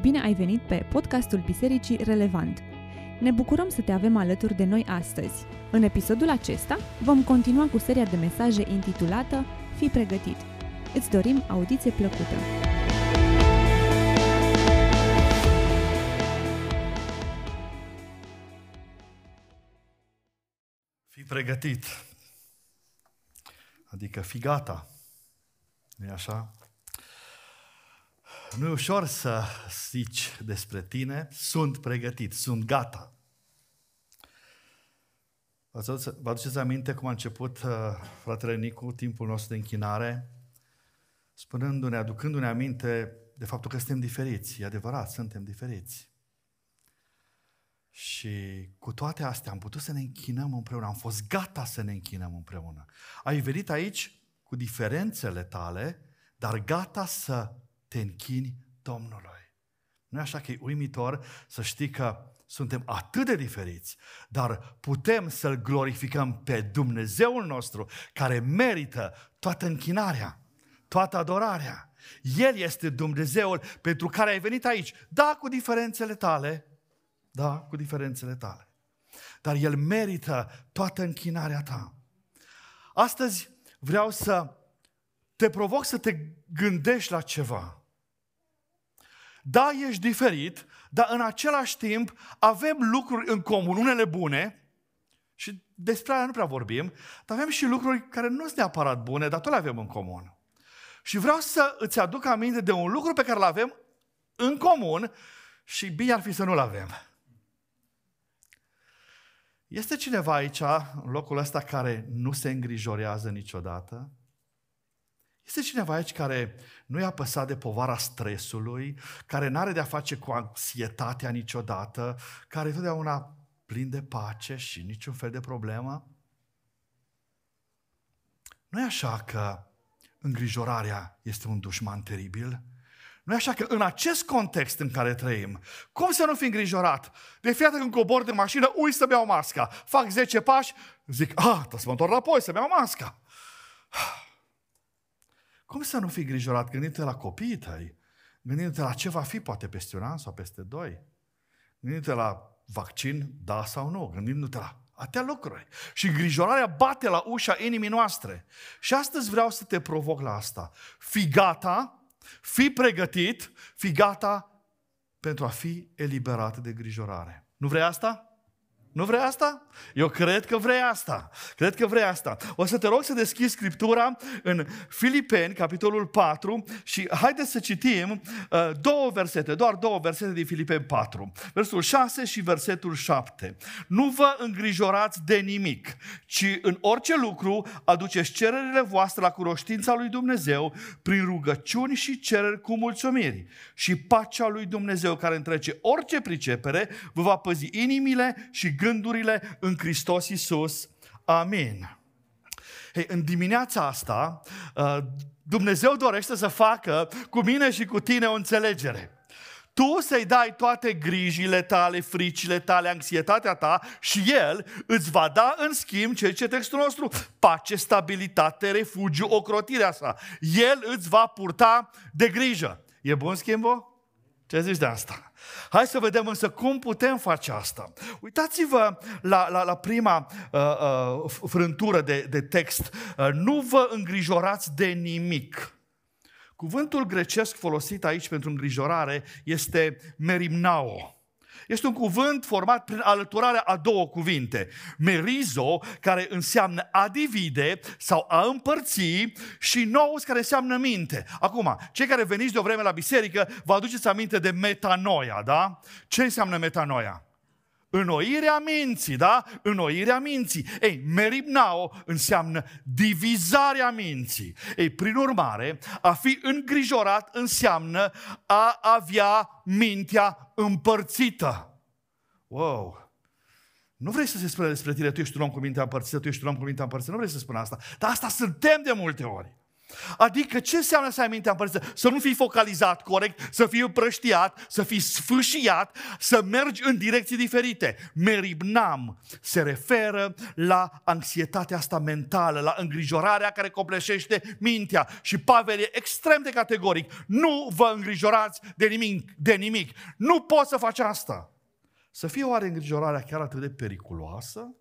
bine ai venit pe podcastul Bisericii Relevant. Ne bucurăm să te avem alături de noi astăzi. În episodul acesta vom continua cu seria de mesaje intitulată Fii pregătit. Îți dorim audiție plăcută! Fii pregătit. Adică fi gata. nu e așa? Nu e ușor să zici despre tine, sunt pregătit, sunt gata. Vă aduceți aminte cum a început uh, fratele Nicu timpul nostru de închinare, spunându-ne, aducându-ne aminte de faptul că suntem diferiți. E adevărat, suntem diferiți. Și cu toate astea am putut să ne închinăm împreună, am fost gata să ne închinăm împreună. Ai venit aici cu diferențele tale, dar gata să te închini Domnului. Nu e așa că e uimitor să știi că suntem atât de diferiți, dar putem să-L glorificăm pe Dumnezeul nostru care merită toată închinarea, toată adorarea. El este Dumnezeul pentru care ai venit aici. Da, cu diferențele tale, da, cu diferențele tale. Dar El merită toată închinarea ta. Astăzi vreau să te provoc să te gândești la ceva. Da, ești diferit, dar în același timp avem lucruri în comun, unele bune, și despre aia nu prea vorbim, dar avem și lucruri care nu sunt neapărat bune, dar tot le avem în comun. Și vreau să îți aduc aminte de un lucru pe care îl avem în comun și bine ar fi să nu-l avem. Este cineva aici, în locul ăsta, care nu se îngrijorează niciodată? Este cineva aici care nu e apăsat de povara stresului, care nu are de-a face cu anxietatea niciodată, care e totdeauna plin de pace și niciun fel de problemă? Nu e așa că îngrijorarea este un dușman teribil? Nu e așa că în acest context în care trăim, cum să nu fi îngrijorat? De fiecare când cobor de mașină, ui să beau masca. Fac 10 pași, zic, ah, să mă întorc înapoi, să beau masca. Cum să nu fii grijorat? Gândiți-te la copiii tăi. Gândiți-te la ce va fi poate peste un an sau peste doi. Gândiți-te la vaccin, da sau nu. Gândiți-te la atâtea lucruri. Și îngrijorarea bate la ușa inimii noastre. Și astăzi vreau să te provoc la asta. Fii gata, fii pregătit, fii gata pentru a fi eliberat de grijorare. Nu vrei asta? Nu vrei asta? Eu cred că vrei asta. Cred că vrei asta. O să te rog să deschizi Scriptura în Filipeni, capitolul 4 și haideți să citim uh, două versete, doar două versete din Filipeni 4. Versul 6 și versetul 7. Nu vă îngrijorați de nimic, ci în orice lucru aduceți cererile voastre la cunoștința lui Dumnezeu prin rugăciuni și cereri cu mulțumiri. Și pacea lui Dumnezeu care întrece orice pricepere vă va păzi inimile și gândurile în Hristos Iisus. Amin. Hei, în dimineața asta, uh, Dumnezeu dorește să facă cu mine și cu tine o înțelegere. Tu să-i dai toate grijile tale, fricile tale, anxietatea ta și El îți va da în schimb ce ce textul nostru, pace, stabilitate, refugiu, ocrotirea sa. El îți va purta de grijă. E bun schimbul? Ce zici de asta? Hai să vedem însă cum putem face asta. Uitați-vă la, la, la prima uh, uh, frântură de, de text. Uh, nu vă îngrijorați de nimic. Cuvântul grecesc folosit aici pentru îngrijorare este merimnao. Este un cuvânt format prin alăturarea a două cuvinte. Merizo, care înseamnă a divide sau a împărți și nous, care înseamnă minte. Acum, cei care veniți de o vreme la biserică, vă aduceți aminte de metanoia, da? Ce înseamnă metanoia? Înnoirea minții, da? Înnoirea minții. Ei, meribnao înseamnă divizarea minții. Ei, prin urmare, a fi îngrijorat înseamnă a avea mintea împărțită. Wow! Nu vrei să se spună despre tine, tu ești un om cu mintea împărțită, tu ești un om cu mintea împărțită, nu vrei să spun asta. Dar asta suntem de multe ori. Adică ce înseamnă să ai mintea împărțită? Să nu fii focalizat corect, să fii împrăștiat, să fii sfâșiat, să mergi în direcții diferite. Meribnam se referă la anxietatea asta mentală, la îngrijorarea care copleșește mintea. Și Pavel e extrem de categoric. Nu vă îngrijorați de nimic, de nimic. Nu poți să faci asta. Să fie oare îngrijorarea chiar atât de periculoasă?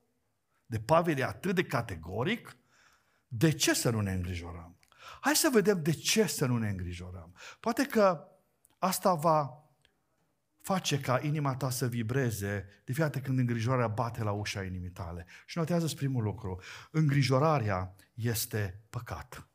De Pavel e atât de categoric? De ce să nu ne îngrijorăm? Hai să vedem de ce să nu ne îngrijorăm. Poate că asta va face ca inima ta să vibreze de fiecare când îngrijorarea bate la ușa inimii tale. Și notează primul lucru. Îngrijorarea este păcat.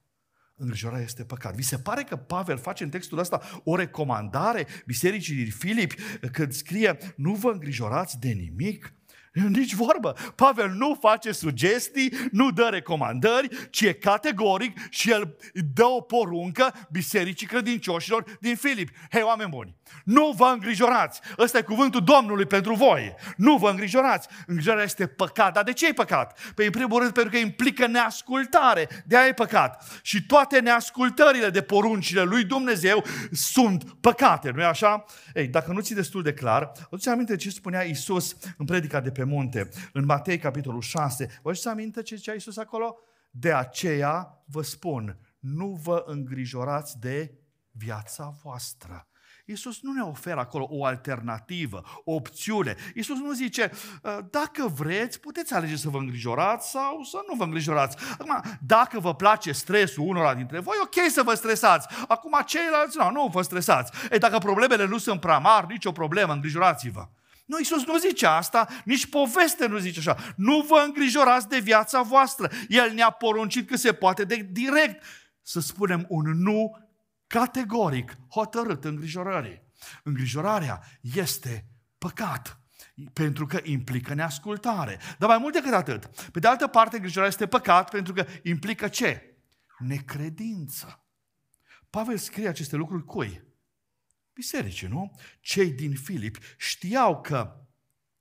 Îngrijorarea este păcat. Vi se pare că Pavel face în textul ăsta o recomandare bisericii din Filip când scrie nu vă îngrijorați de nimic? Nici vorbă. Pavel nu face sugestii, nu dă recomandări, ci e categoric și el dă o poruncă bisericii credincioșilor din Filip. Hei, oameni buni, nu vă îngrijorați. Ăsta e cuvântul Domnului pentru voi. Nu vă îngrijorați. Îngrijorarea este păcat. Dar de ce e păcat? Păi, în primul rând, pentru că implică neascultare. De aia e păcat. Și toate neascultările de poruncile lui Dumnezeu sunt păcate, nu-i așa? Ei, dacă nu ți destul de clar, aduți aminte ce spunea Isus în predica de pe munte, în Matei, capitolul 6. Vă să aminte ce zicea Isus acolo? De aceea vă spun, nu vă îngrijorați de viața voastră. Iisus nu ne oferă acolo o alternativă, o opțiune. Iisus nu zice, ă, dacă vreți, puteți alege să vă îngrijorați sau să nu vă îngrijorați. Acum, dacă vă place stresul unora dintre voi, ok să vă stresați. Acum, ceilalți, nu, nu vă stresați. E, dacă problemele nu sunt prea mari, nicio problemă, îngrijorați-vă. Nu, Iisus nu zice asta, nici poveste nu zice așa. Nu vă îngrijorați de viața voastră. El ne-a poruncit că se poate de direct să spunem un nu categoric, hotărât îngrijorării. Îngrijorarea este păcat pentru că implică neascultare. Dar mai mult decât atât, pe de altă parte, îngrijorarea este păcat pentru că implică ce? Necredință. Pavel scrie aceste lucruri cui? Bisericii, nu? Cei din Filip știau că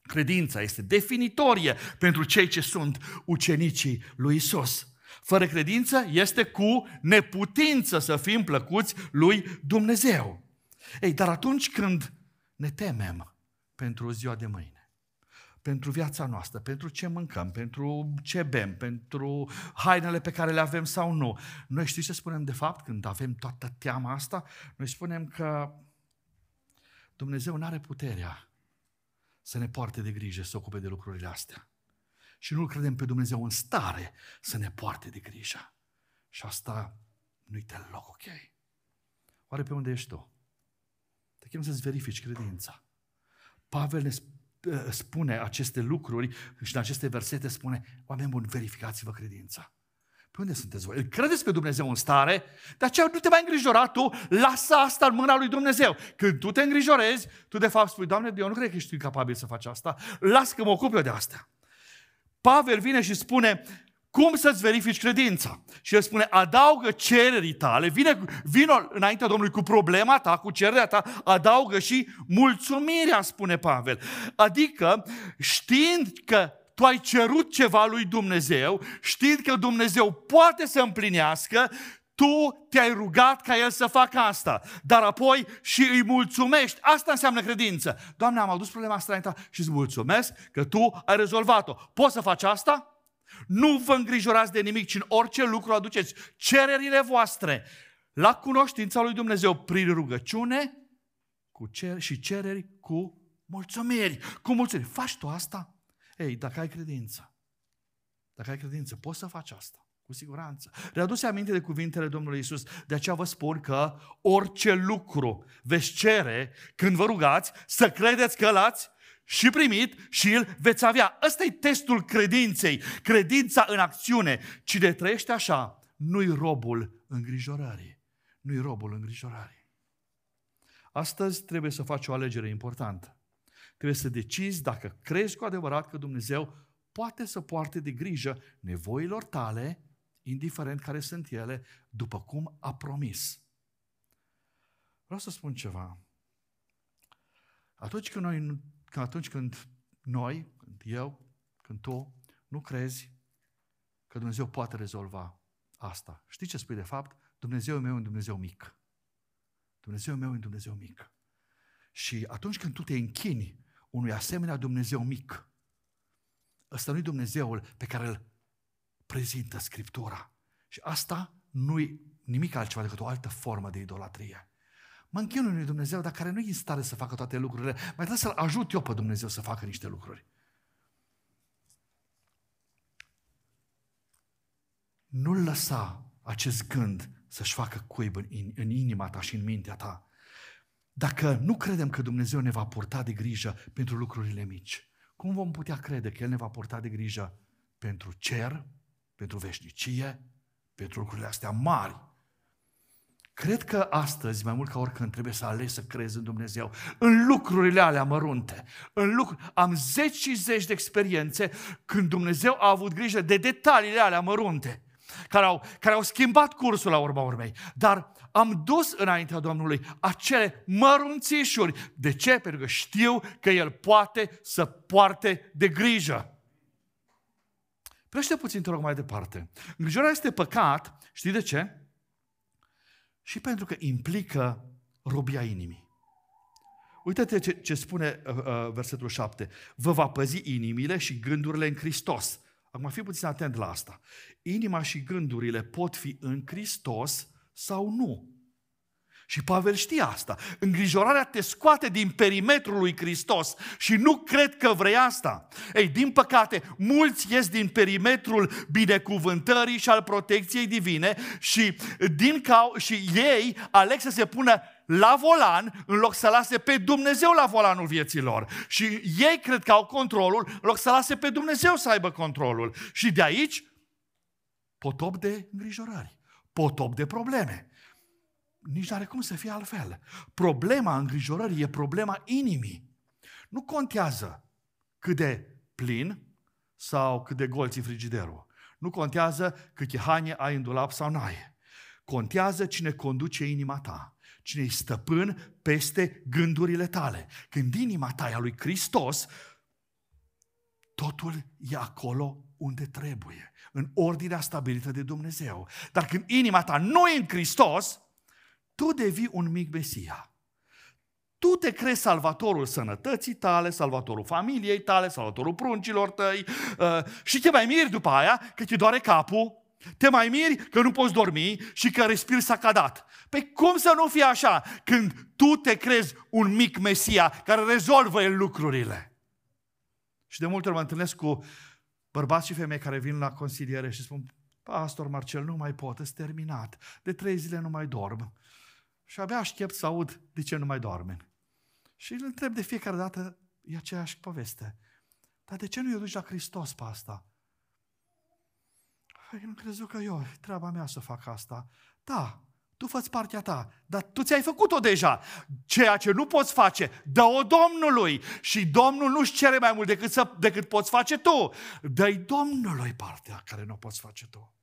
credința este definitorie pentru cei ce sunt ucenicii lui Isus. Fără credință este cu neputință să fim plăcuți lui Dumnezeu. Ei, dar atunci când ne temem pentru ziua de mâine, pentru viața noastră, pentru ce mâncăm, pentru ce bem, pentru hainele pe care le avem sau nu. Noi știți ce spunem de fapt când avem toată teama asta? Noi spunem că Dumnezeu nu are puterea să ne poarte de grijă, să se ocupe de lucrurile astea și nu credem pe Dumnezeu în stare să ne poarte de grijă. Și asta nu-i deloc ok. Oare pe unde ești tu? Te chem să-ți verifici credința. Pavel ne ă, spune aceste lucruri și în aceste versete spune, oameni buni, verificați-vă credința. Pe unde sunteți voi? Îl credeți pe Dumnezeu în stare? De aceea nu te mai îngrijora tu, lasă asta în mâna lui Dumnezeu. Când tu te îngrijorezi, tu de fapt spui, Doamne, eu nu cred că ești capabil să faci asta, las că mă ocup eu de asta. Pavel vine și spune, cum să-ți verifici credința? Și el spune, adaugă cererii tale, vine, vino înaintea Domnului cu problema ta, cu cererea ta, adaugă și mulțumirea, spune Pavel. Adică, știind că tu ai cerut ceva lui Dumnezeu, știind că Dumnezeu poate să împlinească, tu te-ai rugat ca El să facă asta, dar apoi și îi mulțumești. Asta înseamnă credință. Doamne, am adus problema asta înainte și îți mulțumesc că Tu ai rezolvat-o. Poți să faci asta? Nu vă îngrijorați de nimic, ci în orice lucru aduceți cererile voastre la cunoștința lui Dumnezeu prin rugăciune cu cer- și cereri cu mulțumiri. Cu mulțumiri. Faci tu asta? Ei, dacă ai credință, dacă ai credință, poți să faci asta. Cu siguranță. Readuce aminte de cuvintele Domnului Isus. De aceea vă spun că orice lucru veți cere când vă rugați, să credeți că l-ați și primit și îl veți avea. Ăsta e testul credinței. Credința în acțiune. Cine trăiește așa, nu-i robul îngrijorării. Nu-i robul îngrijorării. Astăzi trebuie să faci o alegere importantă. Trebuie să decizi dacă crezi cu adevărat că Dumnezeu poate să poarte de grijă nevoilor tale indiferent care sunt ele, după cum a promis. Vreau să spun ceva. Atunci când noi, atunci când noi, când eu, când tu, nu crezi că Dumnezeu poate rezolva, asta. Știi ce spui de fapt? Dumnezeu meu e un Dumnezeu mic. Dumnezeu meu e un Dumnezeu mic. Și atunci când tu te închini unui asemenea Dumnezeu mic, ăsta nu-i Dumnezeul pe care îl prezintă Scriptura. Și asta nu-i nimic altceva decât o altă formă de idolatrie. Mă închin unui Dumnezeu, dar care nu e în stare să facă toate lucrurile, mai trebuie să-L ajut eu pe Dumnezeu să facă niște lucruri. Nu-L lăsa acest gând să-și facă cuib în, în inima ta și în mintea ta. Dacă nu credem că Dumnezeu ne va purta de grijă pentru lucrurile mici, cum vom putea crede că El ne va purta de grijă pentru cer, pentru veșnicie, pentru lucrurile astea mari? Cred că astăzi, mai mult ca oricând, trebuie să alegi să crezi în Dumnezeu, în lucrurile alea mărunte. În lucru... Am zeci și zeci de experiențe când Dumnezeu a avut grijă de detaliile alea mărunte, care au, care au schimbat cursul la urma urmei. Dar am dus înaintea Domnului acele mărunțișuri. De ce? Pentru că știu că El poate să poarte de grijă. Prește puțin, te rog, mai departe. Îngrijorarea este păcat. Știi de ce? și pentru că implică robia inimii. Uite-te ce, ce spune uh, uh, versetul 7. Vă va păzi inimile și gândurile în Hristos. Acum fi puțin atent la asta. Inima și gândurile pot fi în Hristos sau nu. Și Pavel știe asta. Îngrijorarea te scoate din perimetrul lui Hristos și nu cred că vrei asta. Ei, din păcate, mulți ies din perimetrul binecuvântării și al protecției divine și, din cau- și ei aleg să se pună la volan în loc să lase pe Dumnezeu la volanul vieților. Și ei cred că au controlul în loc să lase pe Dumnezeu să aibă controlul. Și de aici potop de îngrijorări, potop de probleme nici nu are cum să fie altfel. Problema îngrijorării e problema inimii. Nu contează cât de plin sau cât de gol ți frigiderul. Nu contează câte haine ai în dulap sau n-ai. Contează cine conduce inima ta. Cine e stăpân peste gândurile tale. Când inima ta e a lui Hristos, totul e acolo unde trebuie, în ordinea stabilită de Dumnezeu. Dar când inima ta nu e în Hristos, tu devii un mic Mesia. Tu te crezi salvatorul sănătății tale, salvatorul familiei tale, salvatorul pruncilor tăi uh, și te mai miri după aia că te doare capul, te mai miri că nu poți dormi și că respiri sacadat. Păi cum să nu fie așa când tu te crezi un mic Mesia care rezolvă el lucrurile? Și de multe ori mă întâlnesc cu bărbați și femei care vin la consiliere și spun Pastor Marcel, nu mai pot, este terminat. De trei zile nu mai dorm. Și abia aștept să aud de ce nu mai doarme. Și îl întreb de fiecare dată, e aceeași poveste. Dar de ce nu i duci la Hristos pe asta? Păi nu crezut că eu, treaba mea să fac asta. Da, tu fă partea ta, dar tu ți-ai făcut-o deja. Ceea ce nu poți face, dă-o Domnului. Și Domnul nu-și cere mai mult decât, să, decât poți face tu. Dă-i Domnului partea care nu poți face tu.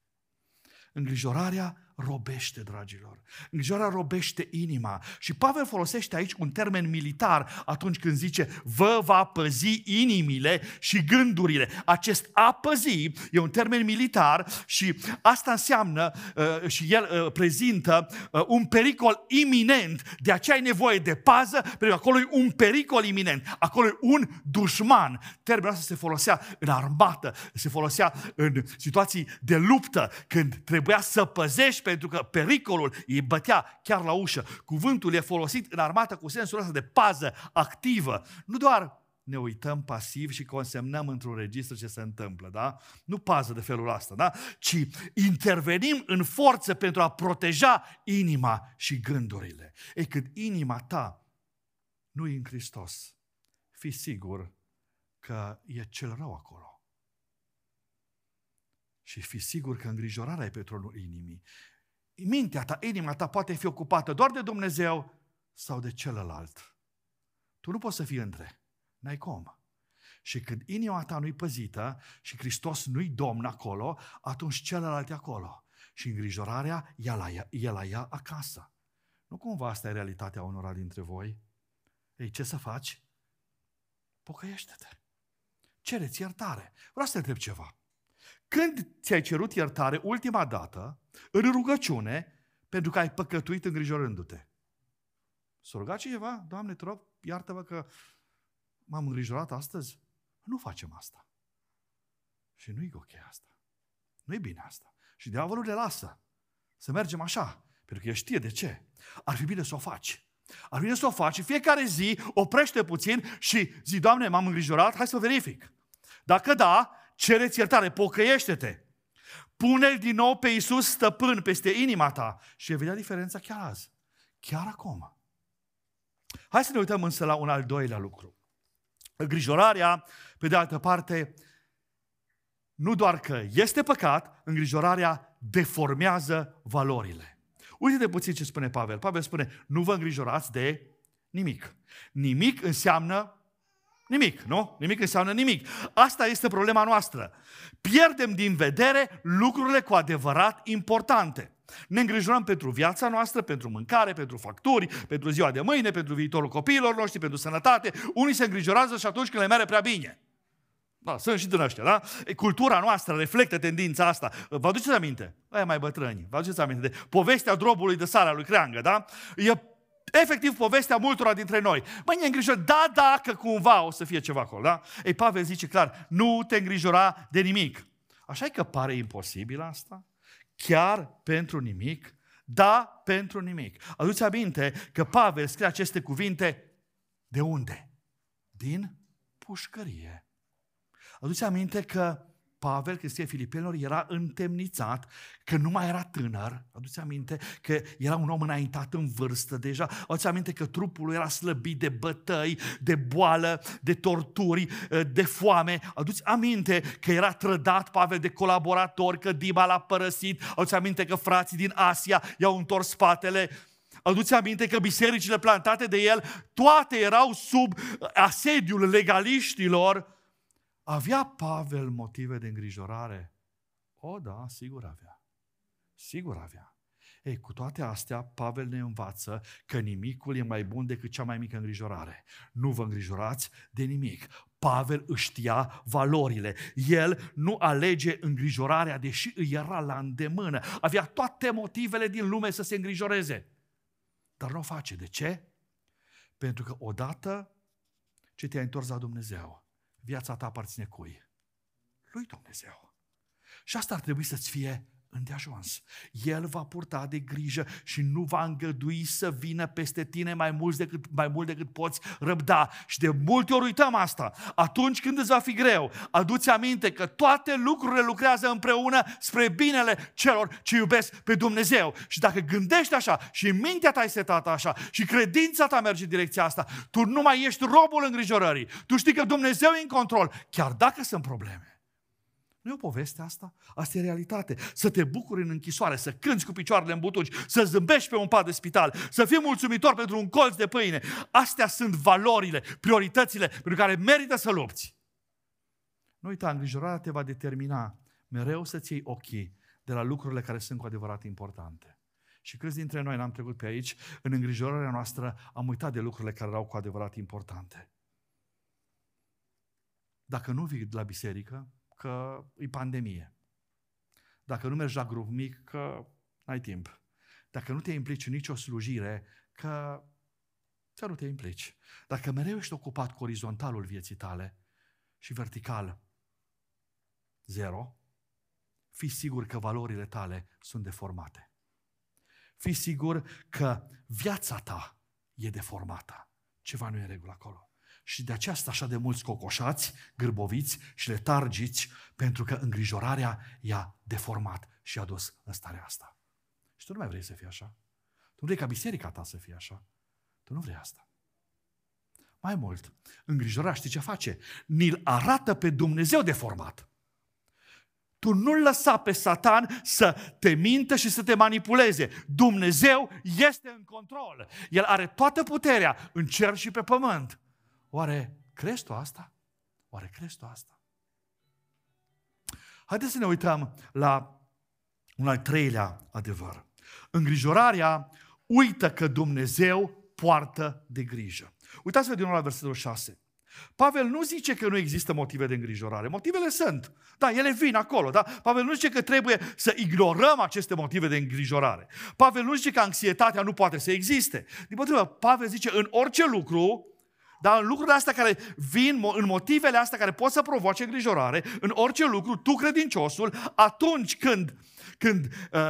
Îngrijorarea robește, dragilor. Îngrijorarea robește inima. Și Pavel folosește aici un termen militar atunci când zice vă va păzi inimile și gândurile. Acest a păzi e un termen militar și asta înseamnă uh, și el uh, prezintă uh, un pericol iminent. De aceea ai nevoie de pază, pentru că acolo e un pericol iminent. Acolo e un dușman. Termenul ăsta se folosea în armată, se folosea în situații de luptă, când trebuia să păzești pentru că pericolul îi bătea chiar la ușă. Cuvântul e folosit în armată cu sensul ăsta de pază activă. Nu doar ne uităm pasiv și consemnăm într-un registru ce se întâmplă, da? Nu pază de felul ăsta, da? Ci intervenim în forță pentru a proteja inima și gândurile. E când inima ta nu e în Hristos, fi sigur că e cel rău acolo și fi sigur că îngrijorarea e pe tronul inimii. Mintea ta, inima ta poate fi ocupată doar de Dumnezeu sau de celălalt. Tu nu poți să fii între. N-ai cum. Și când inima ta nu-i păzită și Hristos nu-i domn acolo, atunci celălalt e acolo. Și îngrijorarea e la ea, e la ea acasă. Nu cumva asta e realitatea unora dintre voi? Ei, ce să faci? Pocăiește-te. Cereți iertare. Vreau să te întreb ceva. Când ți-ai cerut iertare ultima dată, în rugăciune, pentru că ai păcătuit îngrijorându-te? S-a rugat cineva? Doamne, te rog, iartă-mă că m-am îngrijorat astăzi? Nu facem asta. Și nu-i ok asta. Nu-i bine asta. Și diavolul le lasă să mergem așa. Pentru că el știe de ce. Ar fi bine să o faci. Ar fi bine să o faci fiecare zi, oprește puțin și zi, Doamne, m-am îngrijorat, hai să verific. Dacă da, cereți iertare, pocăiește-te. Pune-L din nou pe Iisus stăpân peste inima ta și vei vedea diferența chiar azi. Chiar acum. Hai să ne uităm însă la un al doilea lucru. Îngrijorarea, pe de altă parte, nu doar că este păcat, îngrijorarea deformează valorile. Uite-te puțin ce spune Pavel. Pavel spune, nu vă îngrijorați de nimic. Nimic înseamnă nimic, nu? Nimic înseamnă nimic. Asta este problema noastră. Pierdem din vedere lucrurile cu adevărat importante. Ne îngrijorăm pentru viața noastră, pentru mâncare, pentru facturi, pentru ziua de mâine, pentru viitorul copiilor noștri, pentru sănătate. Unii se îngrijorează și atunci când le merge prea bine. Da, sunt și din ăștia, da? Cultura noastră reflectă tendința asta. Vă aduceți aminte? Aia mai bătrâni. Vă aduceți aminte de povestea drobului de sala lui Creangă, da? E efectiv povestea multora dintre noi. Mă, ne îngrijorăm, da, dacă cumva o să fie ceva acolo, da? Ei, Pavel zice clar, nu te îngrijora de nimic. Așa e că pare imposibil asta? Chiar pentru nimic? Da, pentru nimic. Aduți aminte că Pavel scrie aceste cuvinte de unde? Din pușcărie. Aduți aminte că Pavel, când scrie Filipenilor, era întemnițat, că nu mai era tânăr. Aduți aminte că era un om înaintat în vârstă deja. Aduți aminte că trupul lui era slăbit de bătăi, de boală, de torturi, de foame. Aduți aminte că era trădat Pavel de colaboratori, că Dima l-a părăsit. Aduți aminte că frații din Asia i-au întors spatele. Aduți aminte că bisericile plantate de el, toate erau sub asediul legaliștilor avea Pavel motive de îngrijorare? O, da, sigur avea. Sigur avea. Ei, cu toate astea, Pavel ne învață că nimicul e mai bun decât cea mai mică îngrijorare. Nu vă îngrijorați de nimic. Pavel își știa valorile. El nu alege îngrijorarea, deși îi era la îndemână. Avea toate motivele din lume să se îngrijoreze. Dar nu o face. De ce? Pentru că odată ce te-ai întors la Dumnezeu, viața ta aparține cui? Lui Dumnezeu. Și asta ar trebui să-ți fie îndeajuns. El va purta de grijă și nu va îngădui să vină peste tine mai mult decât, mai mult decât poți răbda. Și de multe ori uităm asta. Atunci când îți va fi greu, aduți aminte că toate lucrurile lucrează împreună spre binele celor ce iubesc pe Dumnezeu. Și dacă gândești așa și mintea ta este tata așa și credința ta merge în direcția asta, tu nu mai ești robul îngrijorării. Tu știi că Dumnezeu e în control, chiar dacă sunt probleme. Nu e o poveste asta? Asta e realitate. Să te bucuri în închisoare, să cânți cu picioarele în butuci, să zâmbești pe un pat de spital, să fii mulțumitor pentru un colț de pâine. Astea sunt valorile, prioritățile pentru care merită să lupți. Nu uita, îngrijorarea te va determina mereu să-ți iei ochii de la lucrurile care sunt cu adevărat importante. Și câți dintre noi n-am trecut pe aici, în îngrijorarea noastră am uitat de lucrurile care erau cu adevărat importante. Dacă nu vii la biserică, că e pandemie. Dacă nu mergi la grup mic, că n-ai timp. Dacă nu te implici în nicio slujire, că să nu te implici. Dacă mereu ești ocupat cu orizontalul vieții tale și vertical, zero, fii sigur că valorile tale sunt deformate. Fii sigur că viața ta e deformată. Ceva nu e în regulă acolo. Și de aceasta așa de mulți cocoșați, gârboviți și letargiți, pentru că îngrijorarea i-a deformat și a dus în starea asta. Și tu nu mai vrei să fii așa. Tu nu vrei ca biserica ta să fie așa. Tu nu vrei asta. Mai mult, îngrijorarea știi ce face? Ni-l arată pe Dumnezeu deformat. Tu nu-l lăsa pe Satan să te mintă și să te manipuleze. Dumnezeu este în control. El are toată puterea în cer și pe pământ. Oare crezi tu asta? Oare crezi tu asta? Haideți să ne uităm la un al treilea adevăr. Îngrijorarea uită că Dumnezeu poartă de grijă. Uitați-vă din nou la versetul 6. Pavel nu zice că nu există motive de îngrijorare. Motivele sunt. Da, ele vin acolo. Da? Pavel nu zice că trebuie să ignorăm aceste motive de îngrijorare. Pavel nu zice că anxietatea nu poate să existe. Din potrivă, Pavel zice în orice lucru, dar în lucrurile astea care vin, în motivele astea care pot să provoace îngrijorare, în orice lucru, tu credinciosul, atunci când, când uh,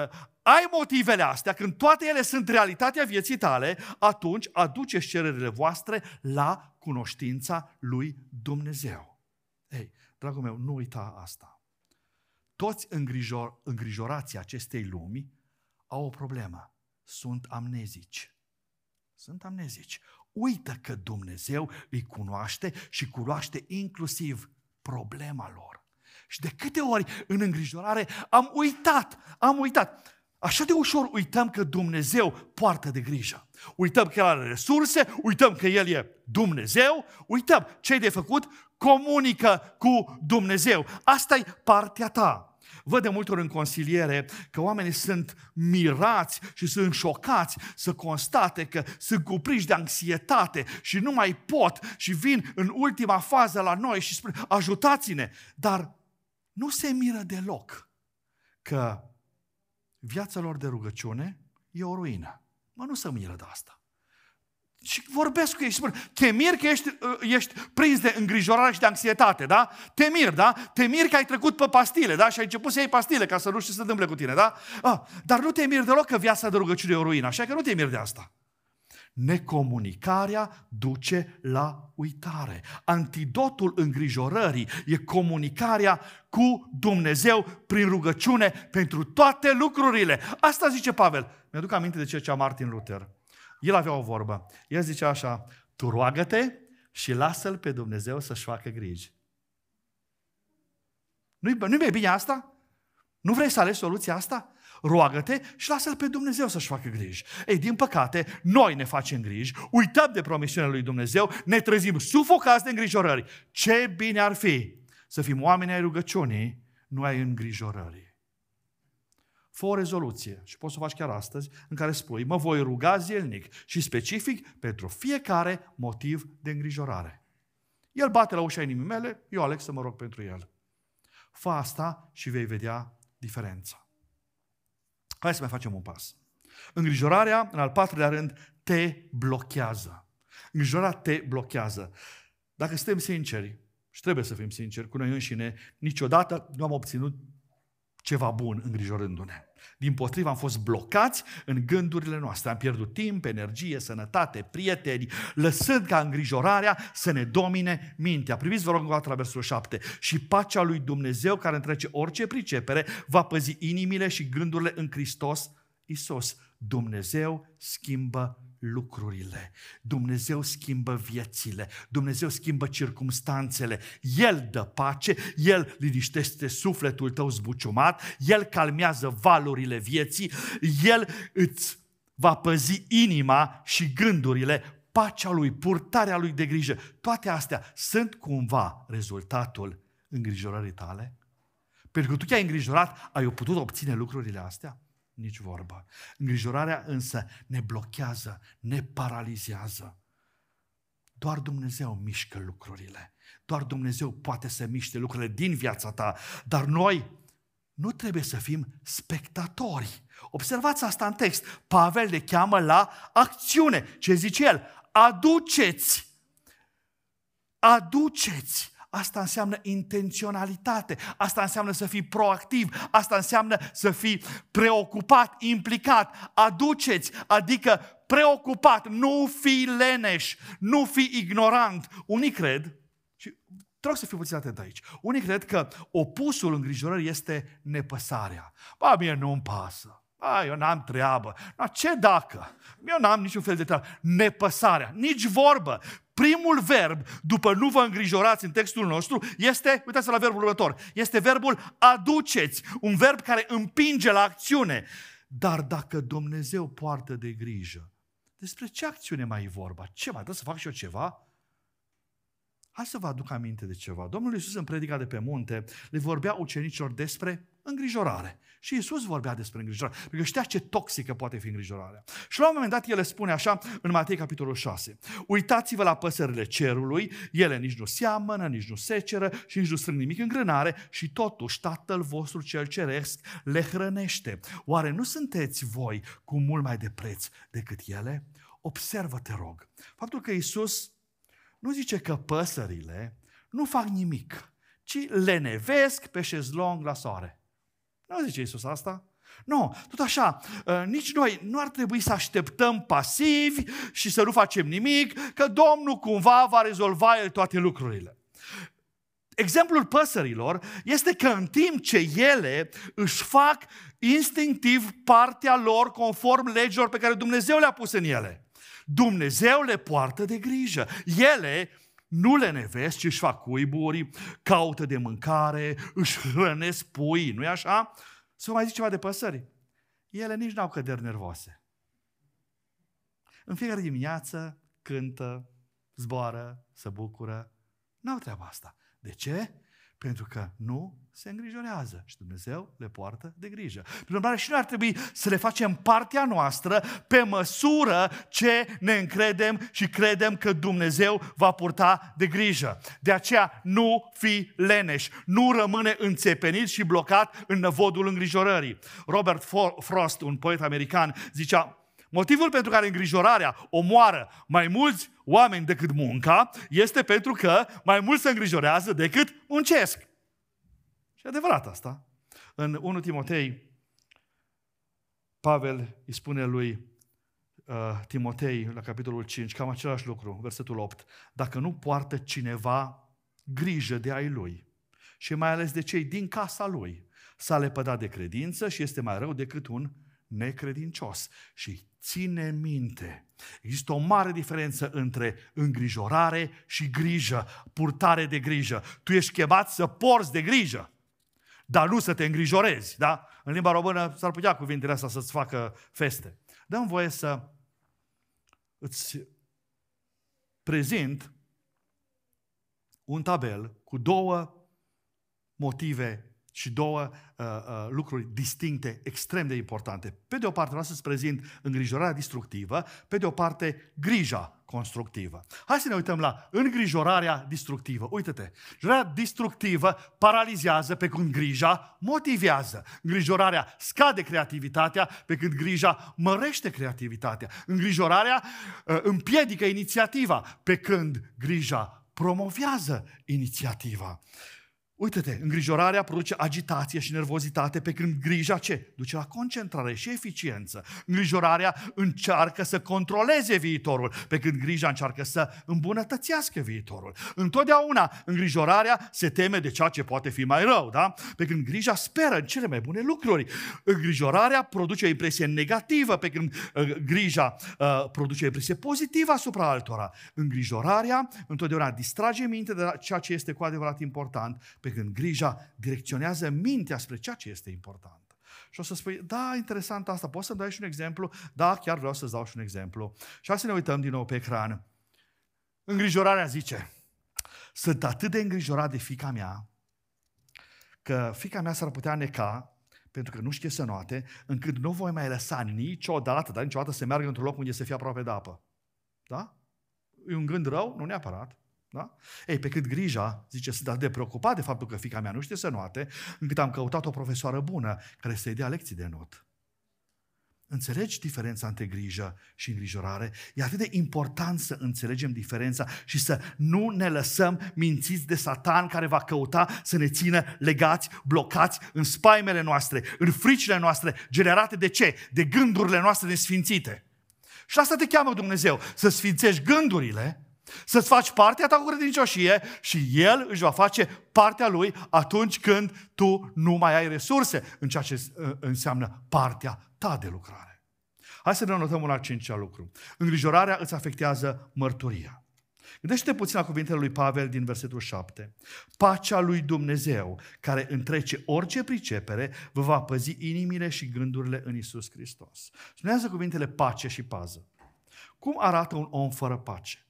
ai motivele astea, când toate ele sunt realitatea vieții tale, atunci aduceți cererile voastre la cunoștința lui Dumnezeu. Ei, dragul meu, nu uita asta. Toți îngrijor, îngrijorații acestei lumi au o problemă. Sunt amnezici. Sunt amnezici. Uită că Dumnezeu îi cunoaște și cunoaște inclusiv problema lor. Și de câte ori în îngrijorare am uitat, am uitat. Așa de ușor uităm că Dumnezeu poartă de grijă. Uităm că El are resurse, uităm că El e Dumnezeu, uităm ce de făcut, comunică cu Dumnezeu. Asta e partea ta. Văd de multe ori în consiliere că oamenii sunt mirați și sunt șocați să constate că sunt cuprinși de anxietate și nu mai pot și vin în ultima fază la noi și spun ajutați-ne. Dar nu se miră deloc că viața lor de rugăciune e o ruină. Mă, nu se miră de asta. Și vorbesc cu ei și spun, te mir că ești, uh, ești prins de îngrijorare și de anxietate, da? Te mir, da? Te mir că ai trecut pe pastile, da? Și ai început să iei pastile ca să nu știi ce se întâmple cu tine, da? Ah, dar nu te mir deloc că viața de rugăciune e o ruină, așa că nu te mir de asta. Necomunicarea duce la uitare. Antidotul îngrijorării e comunicarea cu Dumnezeu prin rugăciune pentru toate lucrurile. Asta zice Pavel. Mi-aduc aminte de ce zicea Martin Luther. El avea o vorbă. El zicea așa, tu roagă-te și lasă-L pe Dumnezeu să-și facă griji. Nu-i, nu-i mai bine asta? Nu vrei să alegi soluția asta? roagă-te și lasă-L pe Dumnezeu să-și facă griji. Ei, din păcate, noi ne facem griji, uităm de promisiunea lui Dumnezeu, ne trezim sufocați de îngrijorări. Ce bine ar fi să fim oameni ai rugăciunii, nu ai îngrijorării. Fă o rezoluție și poți să o faci chiar astăzi, în care spui, mă voi ruga zilnic și specific pentru fiecare motiv de îngrijorare. El bate la ușa inimii mele, eu aleg să mă rog pentru el. Fă asta și vei vedea diferența. Hai să mai facem un pas. Îngrijorarea, în al patrulea rând, te blochează. Îngrijorarea te blochează. Dacă suntem sinceri, și trebuie să fim sinceri cu noi înșine, niciodată nu am obținut ceva bun îngrijorându-ne. Din potrivă am fost blocați în gândurile noastre. Am pierdut timp, energie, sănătate, prieteni, lăsând ca îngrijorarea să ne domine mintea. Priviți, vă rog, la versul 7. Și pacea lui Dumnezeu, care întrece orice pricepere, va păzi inimile și gândurile în Hristos Isus. Dumnezeu schimbă lucrurile. Dumnezeu schimbă viețile, Dumnezeu schimbă circumstanțele. El dă pace, El liniștește sufletul tău zbuciumat, El calmează valurile vieții, El îți va păzi inima și gândurile, pacea Lui, purtarea Lui de grijă. Toate astea sunt cumva rezultatul îngrijorării tale? Pentru că tu te-ai îngrijorat, ai putut obține lucrurile astea? Nici vorbă. Îngrijorarea însă ne blochează, ne paralizează. Doar Dumnezeu mișcă lucrurile. Doar Dumnezeu poate să miște lucrurile din viața ta. Dar noi nu trebuie să fim spectatori. Observați asta în text. Pavel le cheamă la acțiune. Ce zice el? Aduceți! Aduceți! Asta înseamnă intenționalitate, asta înseamnă să fii proactiv, asta înseamnă să fii preocupat, implicat. Aduceți, adică preocupat, nu fi leneș, nu fi ignorant. Unii cred, și Trebuie să fiu puțin atent aici. Unii cred că opusul îngrijorării este nepăsarea. Ba, mie nu-mi pasă. Ba, eu n-am treabă. Na, ce dacă? Eu n-am niciun fel de treabă. Nepăsarea. Nici vorbă primul verb, după nu vă îngrijorați în textul nostru, este, uitați la verbul următor, este verbul aduceți, un verb care împinge la acțiune. Dar dacă Dumnezeu poartă de grijă, despre ce acțiune mai e vorba? Ce mai trebuie să fac și eu ceva? Hai să vă aduc aminte de ceva. Domnul Iisus în predica de pe munte le vorbea ucenicilor despre îngrijorare. Și Isus vorbea despre îngrijorare, pentru că știa ce toxică poate fi îngrijorarea. Și la un moment dat el spune așa în Matei capitolul 6. Uitați-vă la păsările cerului, ele nici nu seamănă, nici nu seceră și nici nu strâng nimic în grânare și totuși Tatăl vostru cel ceresc le hrănește. Oare nu sunteți voi cu mult mai de preț decât ele? Observă, te rog, faptul că Isus nu zice că păsările nu fac nimic, ci lenevesc pe șezlong la soare. Nu zice Iisus asta. Nu, tot așa, ă, nici noi nu ar trebui să așteptăm pasivi și să nu facem nimic, că Domnul cumva va rezolva El toate lucrurile. Exemplul păsărilor este că în timp ce ele își fac instinctiv partea lor conform legilor pe care Dumnezeu le-a pus în ele, Dumnezeu le poartă de grijă. Ele nu le nevesc, ci își fac cuiburi, caută de mâncare, își hrănesc pui, nu-i așa? Să mai zic ceva de păsări. Ele nici n-au căderi nervoase. În fiecare dimineață cântă, zboară, se bucură. N-au treaba asta. De ce? Pentru că nu se îngrijorează și Dumnezeu le poartă de grijă. Prin urmare, și noi ar trebui să le facem partea noastră pe măsură ce ne încredem și credem că Dumnezeu va purta de grijă. De aceea nu fi leneș, nu rămâne înțepenit și blocat în năvodul îngrijorării. Robert Frost, un poet american, zicea, Motivul pentru care îngrijorarea omoară mai mulți oameni decât munca este pentru că mai mult se îngrijorează decât muncesc. Și e adevărat asta. În 1 Timotei, Pavel îi spune lui uh, Timotei, la capitolul 5, cam același lucru, versetul 8. Dacă nu poartă cineva grijă de ai lui și mai ales de cei din casa lui, s-a lepădat de credință și este mai rău decât un necredincios. Și ține minte, există o mare diferență între îngrijorare și grijă, purtare de grijă. Tu ești chemat să porți de grijă dar nu să te îngrijorezi, da? În limba română s-ar putea cuvintele astea să-ți facă feste. Dăm voie să îți prezint un tabel cu două motive și două uh, uh, lucruri distincte, extrem de importante. Pe de o parte, vreau să-ți prezint îngrijorarea destructivă, pe de o parte, grija constructivă. Hai să ne uităm la îngrijorarea destructivă. Uită-te, îngrijorarea destructivă paralizează pe când grija motivează. Îngrijorarea scade creativitatea pe când grija mărește creativitatea. Îngrijorarea uh, împiedică inițiativa pe când grija promovează inițiativa. Uite-te, îngrijorarea produce agitație și nervozitate, pe când grija ce? Duce la concentrare și eficiență. Îngrijorarea încearcă să controleze viitorul, pe când grija încearcă să îmbunătățească viitorul. Întotdeauna îngrijorarea se teme de ceea ce poate fi mai rău, da? Pe când grija speră în cele mai bune lucruri. Îngrijorarea produce o impresie negativă, pe când uh, grija uh, produce o impresie pozitivă asupra altora. Îngrijorarea întotdeauna distrage minte de ceea ce este cu adevărat important, pe când grija direcționează mintea spre ceea ce este important. Și o să spui, da, interesant asta, poți să-mi dai și un exemplu? Da, chiar vreau să-ți dau și un exemplu. Și hai să ne uităm din nou pe ecran. Îngrijorarea zice, sunt atât de îngrijorat de fica mea, că fica mea s-ar putea neca, pentru că nu știe să noate, încât nu voi mai lăsa niciodată, dar niciodată să meargă într-un loc unde să fie aproape de apă. Da? E un gând rău? Nu neapărat. Da? Ei, pe cât grija, zice, sunt atât de preocupat de faptul că fica mea nu știe să noate, încât am căutat o profesoară bună care să-i dea lecții de not. Înțelegi diferența între grijă și îngrijorare? E atât de important să înțelegem diferența și să nu ne lăsăm mințiți de satan care va căuta să ne țină legați, blocați în spaimele noastre, în fricile noastre, generate de ce? De gândurile noastre nesfințite. Și asta te cheamă Dumnezeu, să sfințești gândurile, să-ți faci partea ta cu credincioșie și El își va face partea Lui atunci când tu nu mai ai resurse în ceea ce uh, înseamnă partea ta de lucrare. Hai să ne notăm un al cincea lucru. Îngrijorarea îți afectează mărturia. Gândește puțin la cuvintele lui Pavel din versetul 7. Pacea lui Dumnezeu, care întrece orice pricepere, vă va păzi inimile și gândurile în Isus Hristos. Spunează cuvintele pace și pază. Cum arată un om fără pace?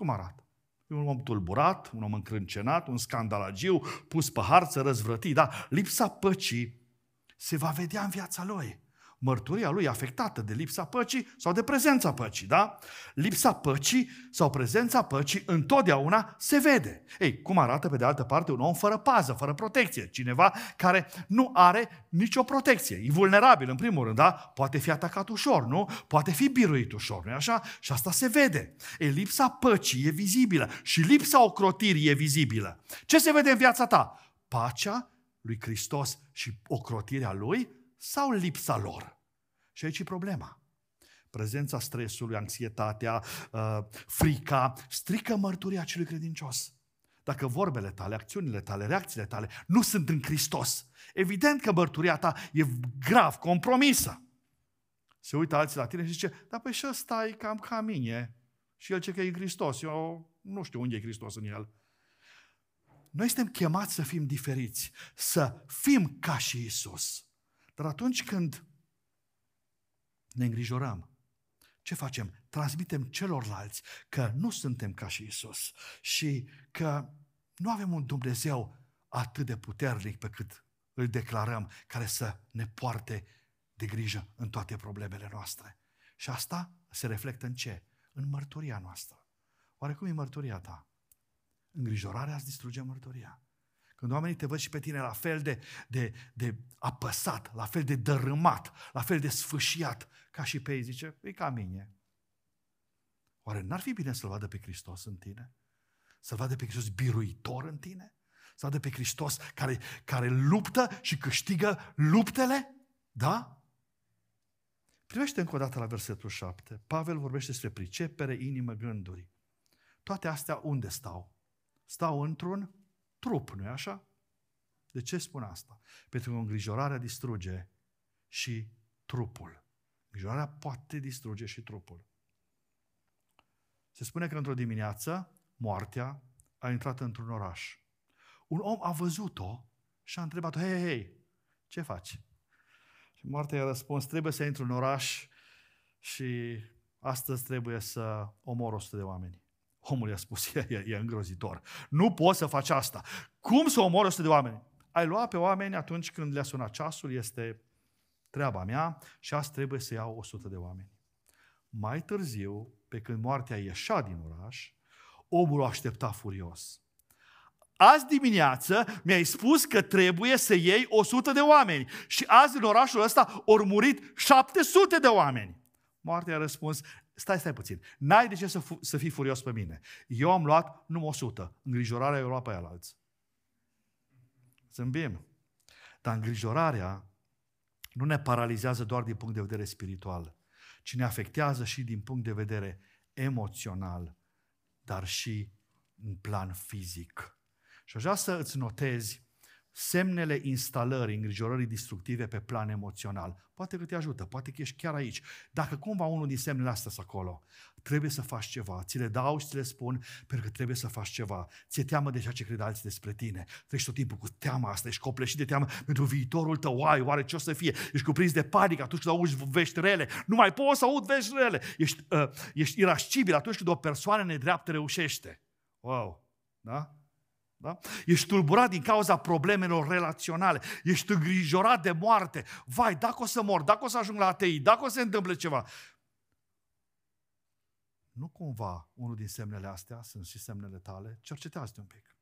Cum arată? E un om tulburat, un om încrâncenat, un scandalagiu, pus pe harță, răzvrătit, dar lipsa păcii se va vedea în viața lui mărturia lui afectată de lipsa păcii sau de prezența păcii, da? Lipsa păcii sau prezența păcii întotdeauna se vede. Ei, cum arată pe de altă parte un om fără pază, fără protecție, cineva care nu are nicio protecție, e vulnerabil în primul rând, da? Poate fi atacat ușor, nu? Poate fi biruit ușor, nu așa? Și asta se vede. Ei, lipsa păcii e vizibilă și lipsa ocrotirii e vizibilă. Ce se vede în viața ta? Pacea lui Hristos și ocrotirea lui sau lipsa lor? Și aici e problema. Prezența stresului, anxietatea, uh, frica, strică mărturia celui credincios. Dacă vorbele tale, acțiunile tale, reacțiile tale nu sunt în Hristos, evident că mărturia ta e grav compromisă. Se uită alții la tine și zice, dar păi și ăsta e cam ca mine. Și el ce că e Hristos. Eu nu știu unde e Hristos în el. Noi suntem chemați să fim diferiți, să fim ca și Isus. Dar atunci când ne îngrijorăm, ce facem? Transmitem celorlalți că nu suntem ca și Isus și că nu avem un Dumnezeu atât de puternic pe cât îl declarăm, care să ne poarte de grijă în toate problemele noastre. Și asta se reflectă în ce? În mărturia noastră. Oare cum e mărturia ta? Îngrijorarea îți distruge mărturia. Când oamenii te văd și pe tine la fel de, de, de apăsat, la fel de dărâmat, la fel de sfâșiat, ca și pe ei, zice, e ca mine. Oare n-ar fi bine să-L vadă pe Hristos în tine? Să-L vadă pe Hristos biruitor în tine? Să vadă pe Hristos care, care luptă și câștigă luptele? Da? Privește încă o dată la versetul 7. Pavel vorbește despre pricepere, inimă, gânduri. Toate astea unde stau? Stau într-un trup, nu-i așa? De ce spun asta? Pentru că îngrijorarea distruge și trupul. Îngrijorarea poate distruge și trupul. Se spune că într-o dimineață, moartea a intrat într-un oraș. Un om a văzut-o și a întrebat-o, hei, hei, hei, ce faci? Și moartea i-a răspuns, trebuie să intru în oraș și astăzi trebuie să omor 100 de oameni. Omul i-a spus, e, e, e îngrozitor. Nu poți să faci asta. Cum să omori 100 de oameni? Ai lua pe oameni atunci când le-a sunat ceasul, este treaba mea și azi trebuie să iau 100 de oameni. Mai târziu, pe când moartea ieșea din oraș, omul o aștepta furios. Azi dimineață mi-ai spus că trebuie să iei 100 de oameni și azi în orașul ăsta au murit 700 de oameni. Moartea a răspuns, stai, stai puțin, n-ai de ce să, fu- să fii furios pe mine. Eu am luat numai 100, îngrijorarea eu luat pe alții. Zâmbim. Dar îngrijorarea nu ne paralizează doar din punct de vedere spiritual, ci ne afectează și din punct de vedere emoțional, dar și în plan fizic. Și aș vrea să îți notezi semnele instalării îngrijorării destructive pe plan emoțional. Poate că te ajută, poate că ești chiar aici. Dacă cumva unul din semnele astea sunt acolo, trebuie să faci ceva. Ți le dau și ți le spun pentru că trebuie să faci ceva. Ți-e teamă de ceea ce cred alții despre tine. Treci tot timpul cu teama asta, ești copleșit de teamă pentru viitorul tău. Uai, oare ce o să fie? Ești cuprins de panică atunci când auzi vești rele. Nu mai poți să aud vești rele. Ești, uh, ești irascibil atunci când o persoană nedreaptă reușește. Wow! Da? Da? Ești tulburat din cauza problemelor relaționale. Ești îngrijorat de moarte. Vai, dacă o să mor, dacă o să ajung la atei, dacă o să se întâmple ceva. Nu cumva unul din semnele astea sunt și semnele tale? Cercetează-te un pic.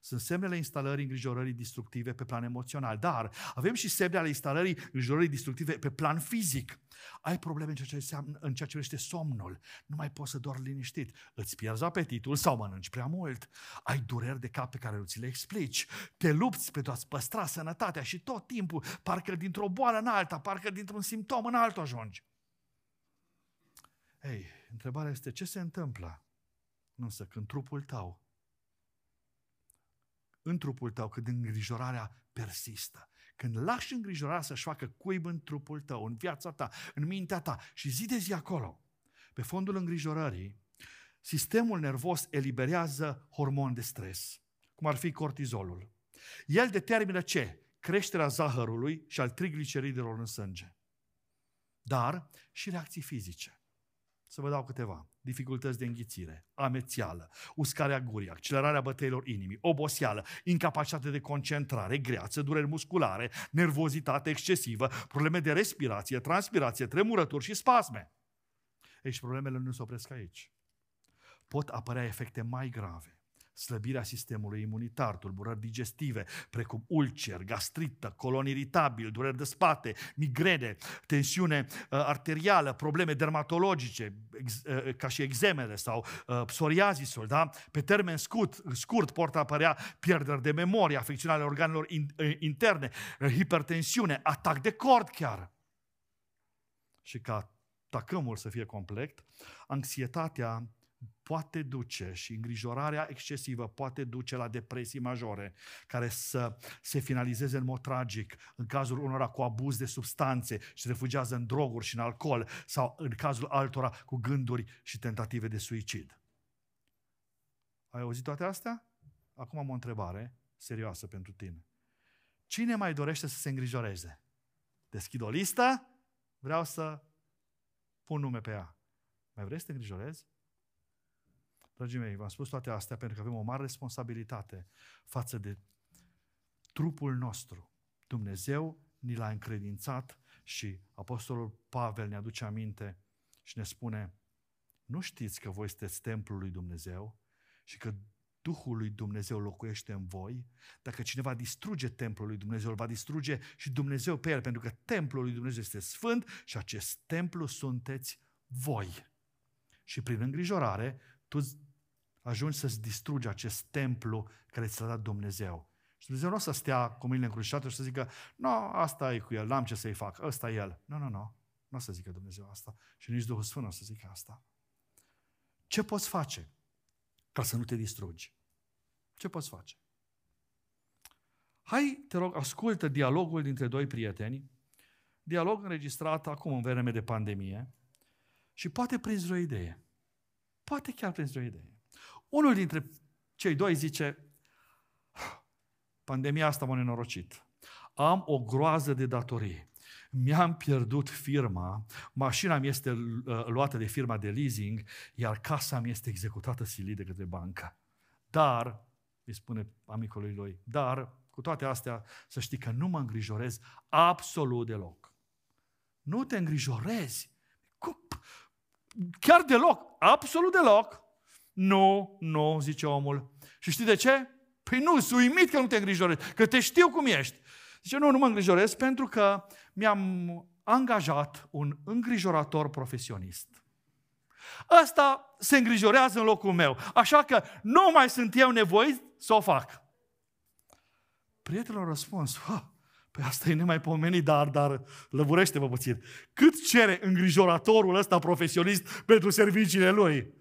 Sunt semnele instalării îngrijorării destructive pe plan emoțional, dar avem și semne ale instalării îngrijorării destructive pe plan fizic. Ai probleme în ceea ce, înseamnă, în ceea ce privește somnul, nu mai poți să dormi liniștit, îți pierzi apetitul sau mănânci prea mult, ai dureri de cap pe care nu ți le explici, te lupți pentru a-ți păstra sănătatea și tot timpul, parcă dintr-o boală în alta, parcă dintr-un simptom în altul ajungi. Ei, întrebarea este ce se întâmplă? Însă când trupul tău în trupul tău, când îngrijorarea persistă. Când lași îngrijorarea să-și facă cuib în trupul tău, în viața ta, în mintea ta și zi de zi acolo, pe fondul îngrijorării, sistemul nervos eliberează hormon de stres, cum ar fi cortizolul. El determină ce? Creșterea zahărului și al trigliceridelor în sânge. Dar și reacții fizice. Să vă dau câteva. Dificultăți de înghițire, amețială, uscarea gurii, accelerarea bătăilor inimii, oboseală, incapacitate de concentrare, greață, dureri musculare, nervozitate excesivă, probleme de respirație, transpirație, tremurături și spasme. Ei, și problemele nu se opresc aici. Pot apărea efecte mai grave slăbirea sistemului imunitar, tulburări digestive, precum ulcer, gastrită, colon iritabil, dureri de spate, migrene, tensiune uh, arterială, probleme dermatologice, ex, uh, ca și exemele sau uh, psoriazisul, da? Pe termen scurt, scurt pot apărea pierderi de memorie, afecțiuni ale organelor in, uh, interne, uh, hipertensiune, atac de cord chiar. Și ca tacâmul să fie complet, anxietatea poate duce și îngrijorarea excesivă poate duce la depresii majore, care să se finalizeze în mod tragic, în cazul unora cu abuz de substanțe și se refugiază în droguri și în alcool, sau în cazul altora cu gânduri și tentative de suicid. Ai auzit toate astea? Acum am o întrebare serioasă pentru tine. Cine mai dorește să se îngrijoreze? Deschid o listă, vreau să pun nume pe ea. Mai vrei să te îngrijorezi? Dragii mei, v-am spus toate astea pentru că avem o mare responsabilitate față de trupul nostru. Dumnezeu ni l-a încredințat și Apostolul Pavel ne aduce aminte și ne spune nu știți că voi sunteți templul lui Dumnezeu și că Duhul lui Dumnezeu locuiește în voi, dacă cineva distruge templul lui Dumnezeu, îl va distruge și Dumnezeu pe el, pentru că templul lui Dumnezeu este sfânt și acest templu sunteți voi. Și prin îngrijorare, tu ajungi să-ți distrugi acest templu care ți l-a dat Dumnezeu. Și Dumnezeu nu o să stea cu mâinile încrucișate și să zică, nu, no, asta e cu el, n-am ce să-i fac, ăsta e el. Nu, nu, nu, nu o să zică Dumnezeu asta. Și nici Duhul Sfânt nu o să zică asta. Ce poți face ca să nu te distrugi? Ce poți face? Hai, te rog, ascultă dialogul dintre doi prieteni, dialog înregistrat acum în vreme de pandemie și poate prinzi o idee. Poate chiar prinzi o idee. Unul dintre cei doi zice, pandemia asta m-a nenorocit. Am o groază de datorii. Mi-am pierdut firma, mașina mi este uh, luată de firma de leasing, iar casa mi este executată silit de către bancă. Dar, îi spune amicului lui, dar, cu toate astea, să știi că nu mă îngrijorez absolut deloc. Nu te îngrijorezi. Chiar deloc, absolut deloc. Nu, nu, zice omul. Și știi de ce? Păi nu, sunt uimit că nu te îngrijorezi, că te știu cum ești. Zice, nu, nu mă îngrijorez pentru că mi-am angajat un îngrijorator profesionist. Ăsta se îngrijorează în locul meu, așa că nu mai sunt eu nevoit să o fac. Prietenul a răspuns, Păi asta e nemaipomenit, dar, dar lăvurește-vă puțin. Cât cere îngrijoratorul ăsta profesionist pentru serviciile lui?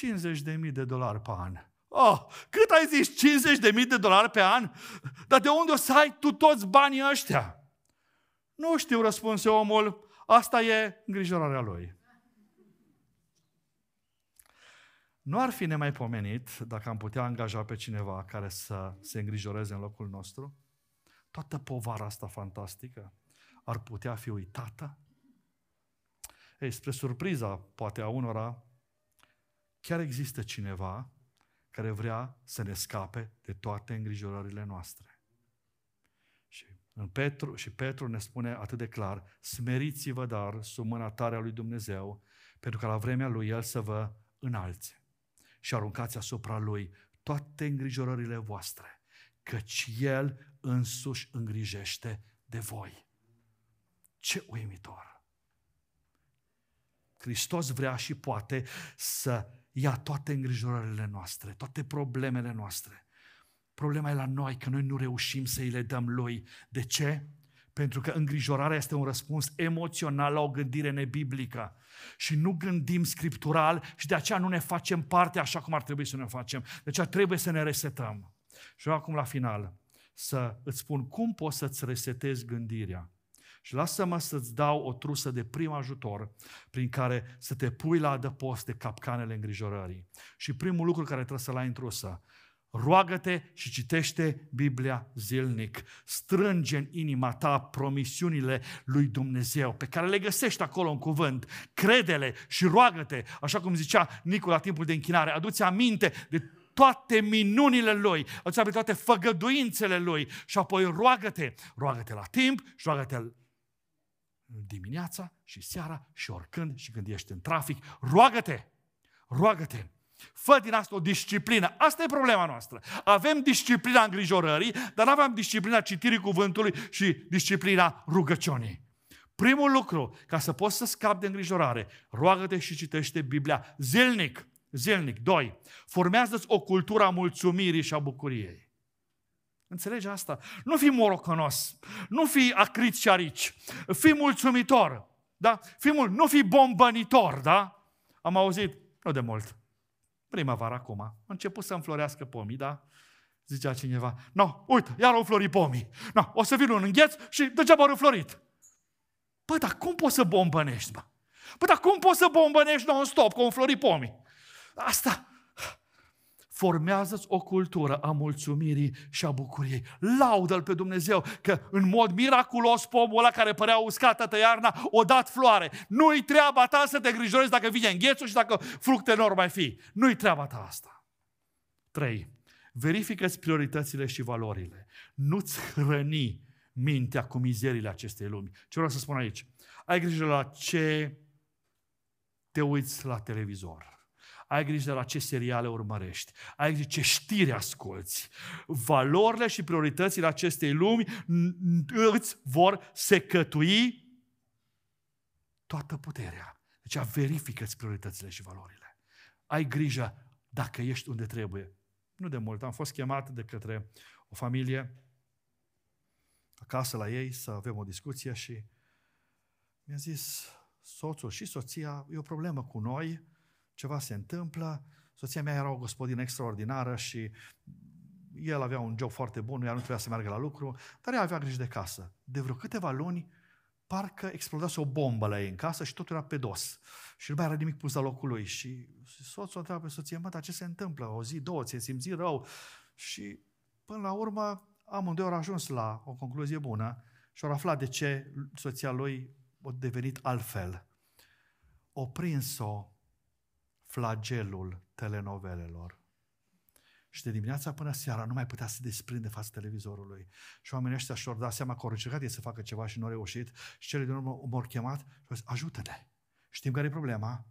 Ei, vreo 50 de mii de dolari pe an. Oh, cât ai zis? 50 de mii de dolari pe an? Dar de unde o să ai tu toți banii ăștia? Nu știu, răspunse omul. Asta e îngrijorarea lui. Nu ar fi nemaipomenit dacă am putea angaja pe cineva care să se îngrijoreze în locul nostru? Toată povara asta fantastică ar putea fi uitată? Ei, spre surpriza, poate a unora, chiar există cineva care vrea să ne scape de toate îngrijorările noastre. Și, în Petru, și Petru ne spune atât de clar, smeriți-vă dar sub mâna tare a lui Dumnezeu, pentru că la vremea lui El să vă înalțe și aruncați asupra lui toate îngrijorările voastre, căci El însuși îngrijește de voi. Ce uimitor! Hristos vrea și poate să ia toate îngrijorările noastre, toate problemele noastre. Problema e la noi, că noi nu reușim să îi le dăm Lui. De ce? Pentru că îngrijorarea este un răspuns emoțional la o gândire nebiblică. Și nu gândim scriptural și de aceea nu ne facem parte așa cum ar trebui să ne facem. De aceea trebuie să ne resetăm. Și acum la final să îți spun cum poți să-ți resetezi gândirea. Și lasă-mă să-ți dau o trusă de prim ajutor prin care să te pui la adăpost de capcanele îngrijorării. Și primul lucru care trebuie să-l ai în trusă, Roagă-te și citește Biblia zilnic. Strânge în inima ta promisiunile lui Dumnezeu pe care le găsești acolo în cuvânt. Credele și roagă-te, așa cum zicea Nicu la timpul de închinare. Aduți aminte de toate minunile Lui, aduți aminte toate făgăduințele Lui și apoi roagă-te. Roagă-te la timp și roagă-te dimineața și seara și oricând și când ești în trafic. Roagă-te! Roagă-te! Fă din asta o disciplină. Asta e problema noastră. Avem disciplina îngrijorării, dar nu avem disciplina citirii cuvântului și disciplina rugăciunii. Primul lucru, ca să poți să scapi de îngrijorare, roagă-te și citește Biblia zilnic. Zilnic. Doi, formează-ți o cultură a mulțumirii și a bucuriei. Înțelegi asta? Nu fi morocănos, nu fi acrit și arici, fi mulțumitor, da? Fi mult, nu fi bombănitor, da? Am auzit, nu de mult, primăvară acum, a început să înflorească pomii, da? Zicea cineva, no, uite, iar au florit pomii. No, o să vină un îngheț și degeaba au înflorit. Păi, dar cum poți să bombănești, bă? Păi, dar cum poți să bombănești non-stop, că au înflorit pomii? Asta, formează o cultură a mulțumirii și a bucuriei. Laudă-L pe Dumnezeu că în mod miraculos pomul ăla care părea uscat toată iarna o dat floare. Nu-i treaba ta să te grijorezi dacă vine înghețul și dacă fructe nu mai fi. Nu-i treaba ta asta. 3. Verifică-ți prioritățile și valorile. Nu-ți hrăni mintea cu mizerile acestei lumi. Ce vreau să spun aici? Ai grijă la ce te uiți la televizor ai grijă la ce seriale urmărești, ai grijă ce știri asculți. Valorile și prioritățile acestei lumi îți vor secătui toată puterea. Deci verifică-ți prioritățile și valorile. Ai grijă dacă ești unde trebuie. Nu de mult, am fost chemat de către o familie acasă la ei să avem o discuție și mi-a zis soțul și soția, e o problemă cu noi, ceva se întâmplă, soția mea era o gospodină extraordinară și el avea un job foarte bun, ea nu trebuia să meargă la lucru, dar ea avea grijă de casă. De vreo câteva luni, parcă explodase o bombă la ei în casă și totul era pe dos. Și nu mai era nimic pus la locul lui. Și soțul întreabă pe soție, mă, dar ce se întâmplă? O zi, două, ți-e simți rău? Și până la urmă, amândoi au ajuns la o concluzie bună și au aflat de ce soția lui a devenit altfel. O prins-o flagelul telenovelelor. Și de dimineața până seara nu mai putea să desprinde față televizorului. Și oamenii ăștia și-au dat seama că au încercat să facă ceva și nu au reușit. Și cele din urmă m-au chemat și au zis, ajută-ne. Știm care e problema?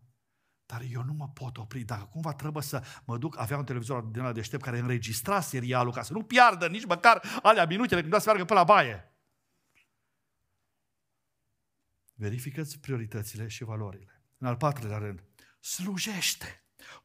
Dar eu nu mă pot opri. Dacă cumva trebuie să mă duc, avea un televizor din ăla deștept care înregistra serialul ca să nu piardă nici măcar alea minutele când să meargă pe la baie. Verifică-ți prioritățile și valorile. În al patrulea rând, slujește.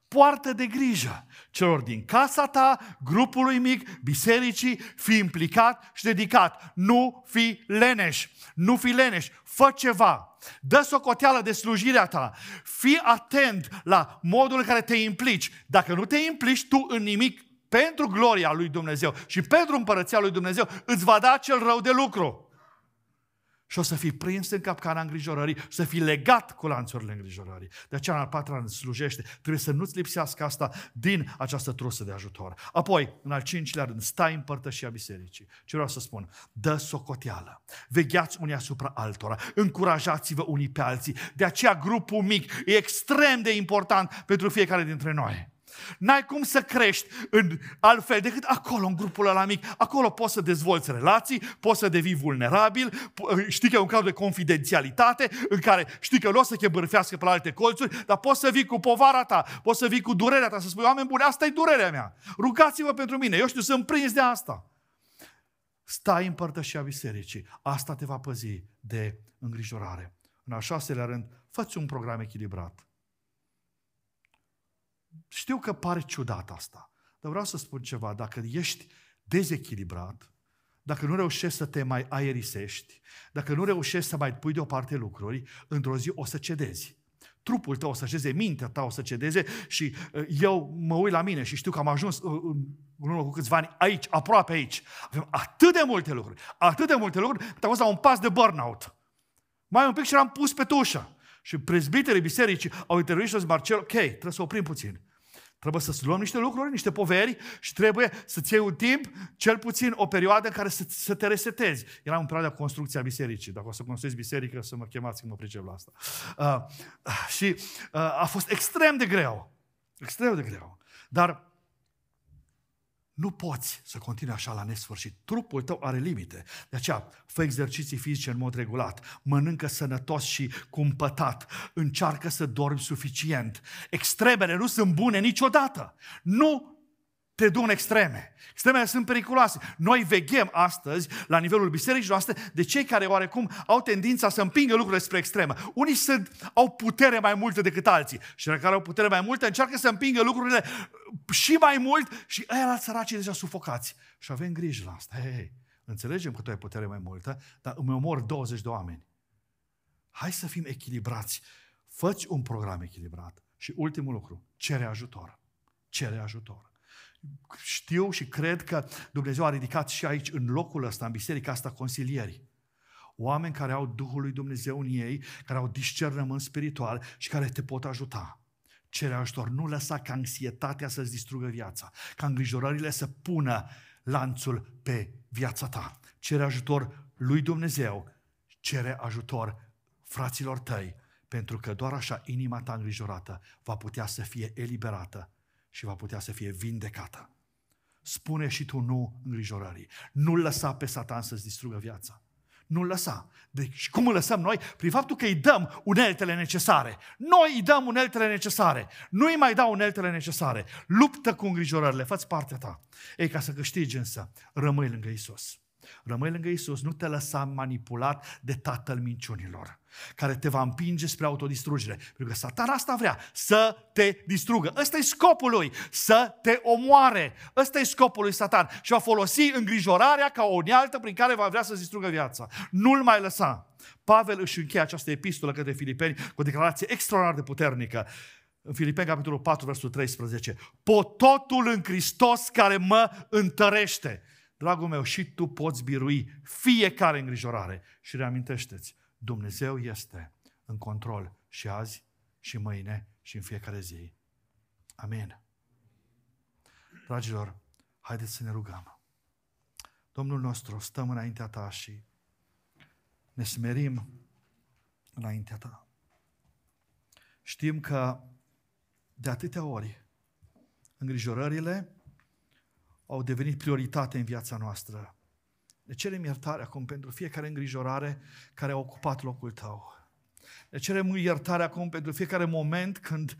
Poartă de grijă celor din casa ta, grupului mic, bisericii, fi implicat și dedicat. Nu fi leneș, nu fi leneș, fă ceva. Dă socoteală de slujirea ta. Fii atent la modul în care te implici. Dacă nu te implici tu în nimic pentru gloria lui Dumnezeu și pentru împărăția lui Dumnezeu, îți va da cel rău de lucru și o să fii prins în capcana îngrijorării, să fii legat cu lanțurile îngrijorării. De aceea, în al patrulea rând, slujește. Trebuie să nu-ți lipsească asta din această trusă de ajutor. Apoi, în al cincilea rând, stai în părtășia bisericii. Ce vreau să spun? Dă socoteală. Vegheați unii asupra altora. Încurajați-vă unii pe alții. De aceea, grupul mic e extrem de important pentru fiecare dintre noi. N-ai cum să crești în altfel decât acolo, în grupul ăla mic. Acolo poți să dezvolți relații, poți să devii vulnerabil, știi că e un cadru de confidențialitate în care știi că nu o să te bârfească pe la alte colțuri, dar poți să vii cu povara ta, poți să vii cu durerea ta, să spui, oameni buni, asta e durerea mea. Rugați-vă pentru mine, eu știu, sunt prins de asta. Stai în părtășia bisericii. Asta te va păzi de îngrijorare. În al șaselea rând, fă un program echilibrat. Știu că pare ciudat asta, dar vreau să spun ceva. Dacă ești dezechilibrat, dacă nu reușești să te mai aerisești, dacă nu reușești să mai pui deoparte lucruri, într-o zi o să cedezi. Trupul tău o să cedeze, mintea ta o să cedeze și uh, eu mă uit la mine și știu că am ajuns uh, în urmă cu câțiva ani aici, aproape aici. Avem atât de multe lucruri, atât de multe lucruri, că am fost la un pas de burnout. Mai un pic și l-am pus pe tușă. Și prezbiterii bisericii au intervenit și au zis, Marcel, ok, trebuie să oprim puțin. Trebuie să-ți luăm niște lucruri, niște poveri și trebuie să-ți iei un timp, cel puțin o perioadă în care să, să te resetezi. Era în perioada construcției a bisericii. Dacă o să construiți biserică, să mă chemați că mă pricep la asta. Uh, și uh, a fost extrem de greu. Extrem de greu. Dar nu poți să continui așa la nesfârșit. Trupul tău are limite. De aceea, fă exerciții fizice în mod regulat, mănâncă sănătos și cumpătat, încearcă să dormi suficient. Extremele nu sunt bune niciodată. Nu te duc în extreme. Extremele sunt periculoase. Noi veghem astăzi, la nivelul bisericii noastre, de cei care oarecum au tendința să împingă lucrurile spre extremă. Unii sunt, au putere mai multă decât alții și cei care au putere mai multă încearcă să împingă lucrurile și mai mult și ăia la săracii deja sufocați. Și avem grijă la asta. Hei, hei, înțelegem că tu ai putere mai multă, dar îmi omor 20 de oameni. Hai să fim echilibrați. Făți un program echilibrat. Și ultimul lucru, cere ajutor. Cere ajutor știu și cred că Dumnezeu a ridicat și aici, în locul ăsta, în biserica asta, consilieri. Oameni care au Duhul lui Dumnezeu în ei, care au discernământ spiritual și care te pot ajuta. Cere ajutor. Nu lăsa ca anxietatea să-ți distrugă viața, ca îngrijorările să pună lanțul pe viața ta. Cere ajutor lui Dumnezeu, cere ajutor fraților tăi, pentru că doar așa inima ta îngrijorată va putea să fie eliberată și va putea să fie vindecată. Spune și tu nu îngrijorării. Nu lăsa pe Satan să-ți distrugă viața. Nu lăsa. Deci cum îl lăsăm noi? Prin faptul că îi dăm uneltele necesare. Noi îi dăm uneltele necesare. Nu îi mai dau uneltele necesare. Luptă cu îngrijorările. fă partea ta. Ei, ca să câștigi însă, rămâi lângă Isus. Rămâi lângă Isus, nu te lăsa manipulat de tatăl minciunilor, care te va împinge spre autodistrugere. Pentru că satana asta vrea, să te distrugă. Ăsta e scopul lui, să te omoare. Ăsta e scopul lui Satan. Și va folosi îngrijorarea ca o unealtă prin care va vrea să-ți distrugă viața. Nu-l mai lăsa. Pavel își încheie această epistolă către filipeni cu o declarație extraordinar de puternică. În Filipeni, capitolul 4, versul 13. Pot totul în Hristos care mă întărește. Dragul meu, și tu poți birui fiecare îngrijorare. Și reamintește-ți, Dumnezeu este în control și azi, și mâine, și în fiecare zi. Amin. Dragilor, haideți să ne rugăm. Domnul nostru, stăm înaintea ta și ne smerim înaintea ta. Știm că de atâtea ori îngrijorările au devenit prioritate în viața noastră. Ne cerem iertare acum pentru fiecare îngrijorare care a ocupat locul tău. Ne cerem iertare acum pentru fiecare moment când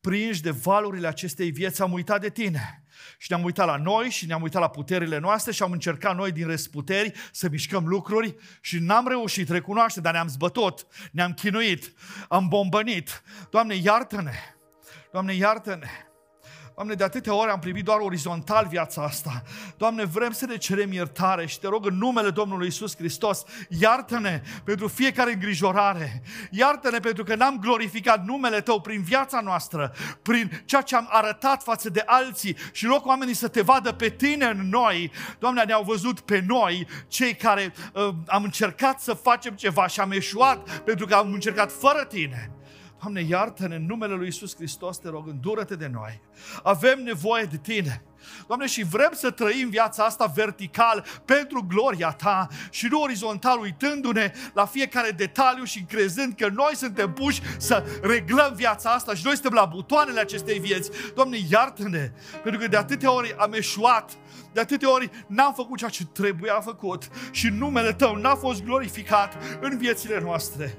prinși de valurile acestei vieți am uitat de tine. Și ne-am uitat la noi și ne-am uitat la puterile noastre și am încercat noi din răsputeri să mișcăm lucruri și n-am reușit, recunoaște, dar ne-am zbătot, ne-am chinuit, am bombănit. Doamne, iartă-ne! Doamne, iartă-ne! Doamne, de atâtea ori am privit doar orizontal viața asta. Doamne, vrem să ne cerem iertare și te rog în numele Domnului Isus Hristos, iartă-ne pentru fiecare îngrijorare. Iartă-ne pentru că n-am glorificat numele Tău prin viața noastră, prin ceea ce am arătat față de alții și loc oamenii să te vadă pe Tine în noi. Doamne, ne-au văzut pe noi, cei care uh, am încercat să facem ceva și am eșuat pentru că am încercat fără Tine. Doamne, iartă-ne în numele Lui Isus Hristos, te rog, îndură-te de noi. Avem nevoie de Tine. Doamne, și vrem să trăim viața asta vertical pentru gloria Ta și nu orizontal, uitându-ne la fiecare detaliu și crezând că noi suntem puși să reglăm viața asta și noi suntem la butoanele acestei vieți. Doamne, iartă-ne, pentru că de atâtea ori am eșuat, de atâtea ori n-am făcut ceea ce trebuia făcut și numele Tău n-a fost glorificat în viețile noastre.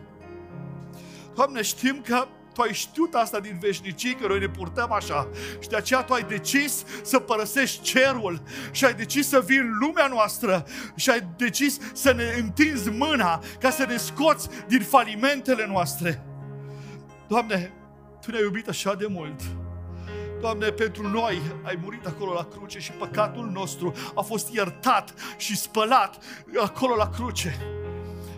Doamne, știm că tu ai știut asta din veșnicii, că noi ne purtăm așa și de aceea tu ai decis să părăsești cerul și ai decis să vii în lumea noastră și ai decis să ne întinzi mâna ca să ne scoți din falimentele noastre. Doamne, Tu ne-ai iubit așa de mult. Doamne, pentru noi ai murit acolo la cruce și păcatul nostru a fost iertat și spălat acolo la cruce.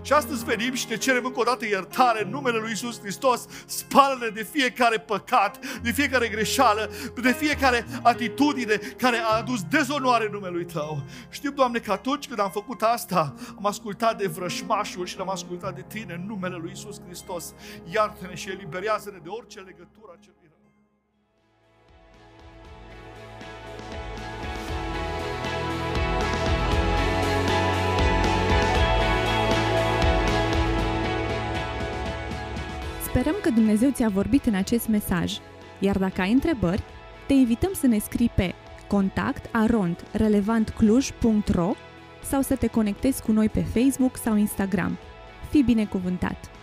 Și astăzi venim și ne cerem încă o dată iertare în numele Lui Isus Hristos. Spală-ne de fiecare păcat, de fiecare greșeală, de fiecare atitudine care a adus dezonoare numelui Tău. Știu, Doamne, că atunci când am făcut asta, am ascultat de vrășmașul și l-am ascultat de Tine în numele Lui Isus Hristos. Iartă-ne și eliberează-ne de orice legătură a celui Sperăm că Dumnezeu ți-a vorbit în acest mesaj, iar dacă ai întrebări, te invităm să ne scrii pe contact arond relevantcluj.ro sau să te conectezi cu noi pe Facebook sau Instagram. Fii binecuvântat!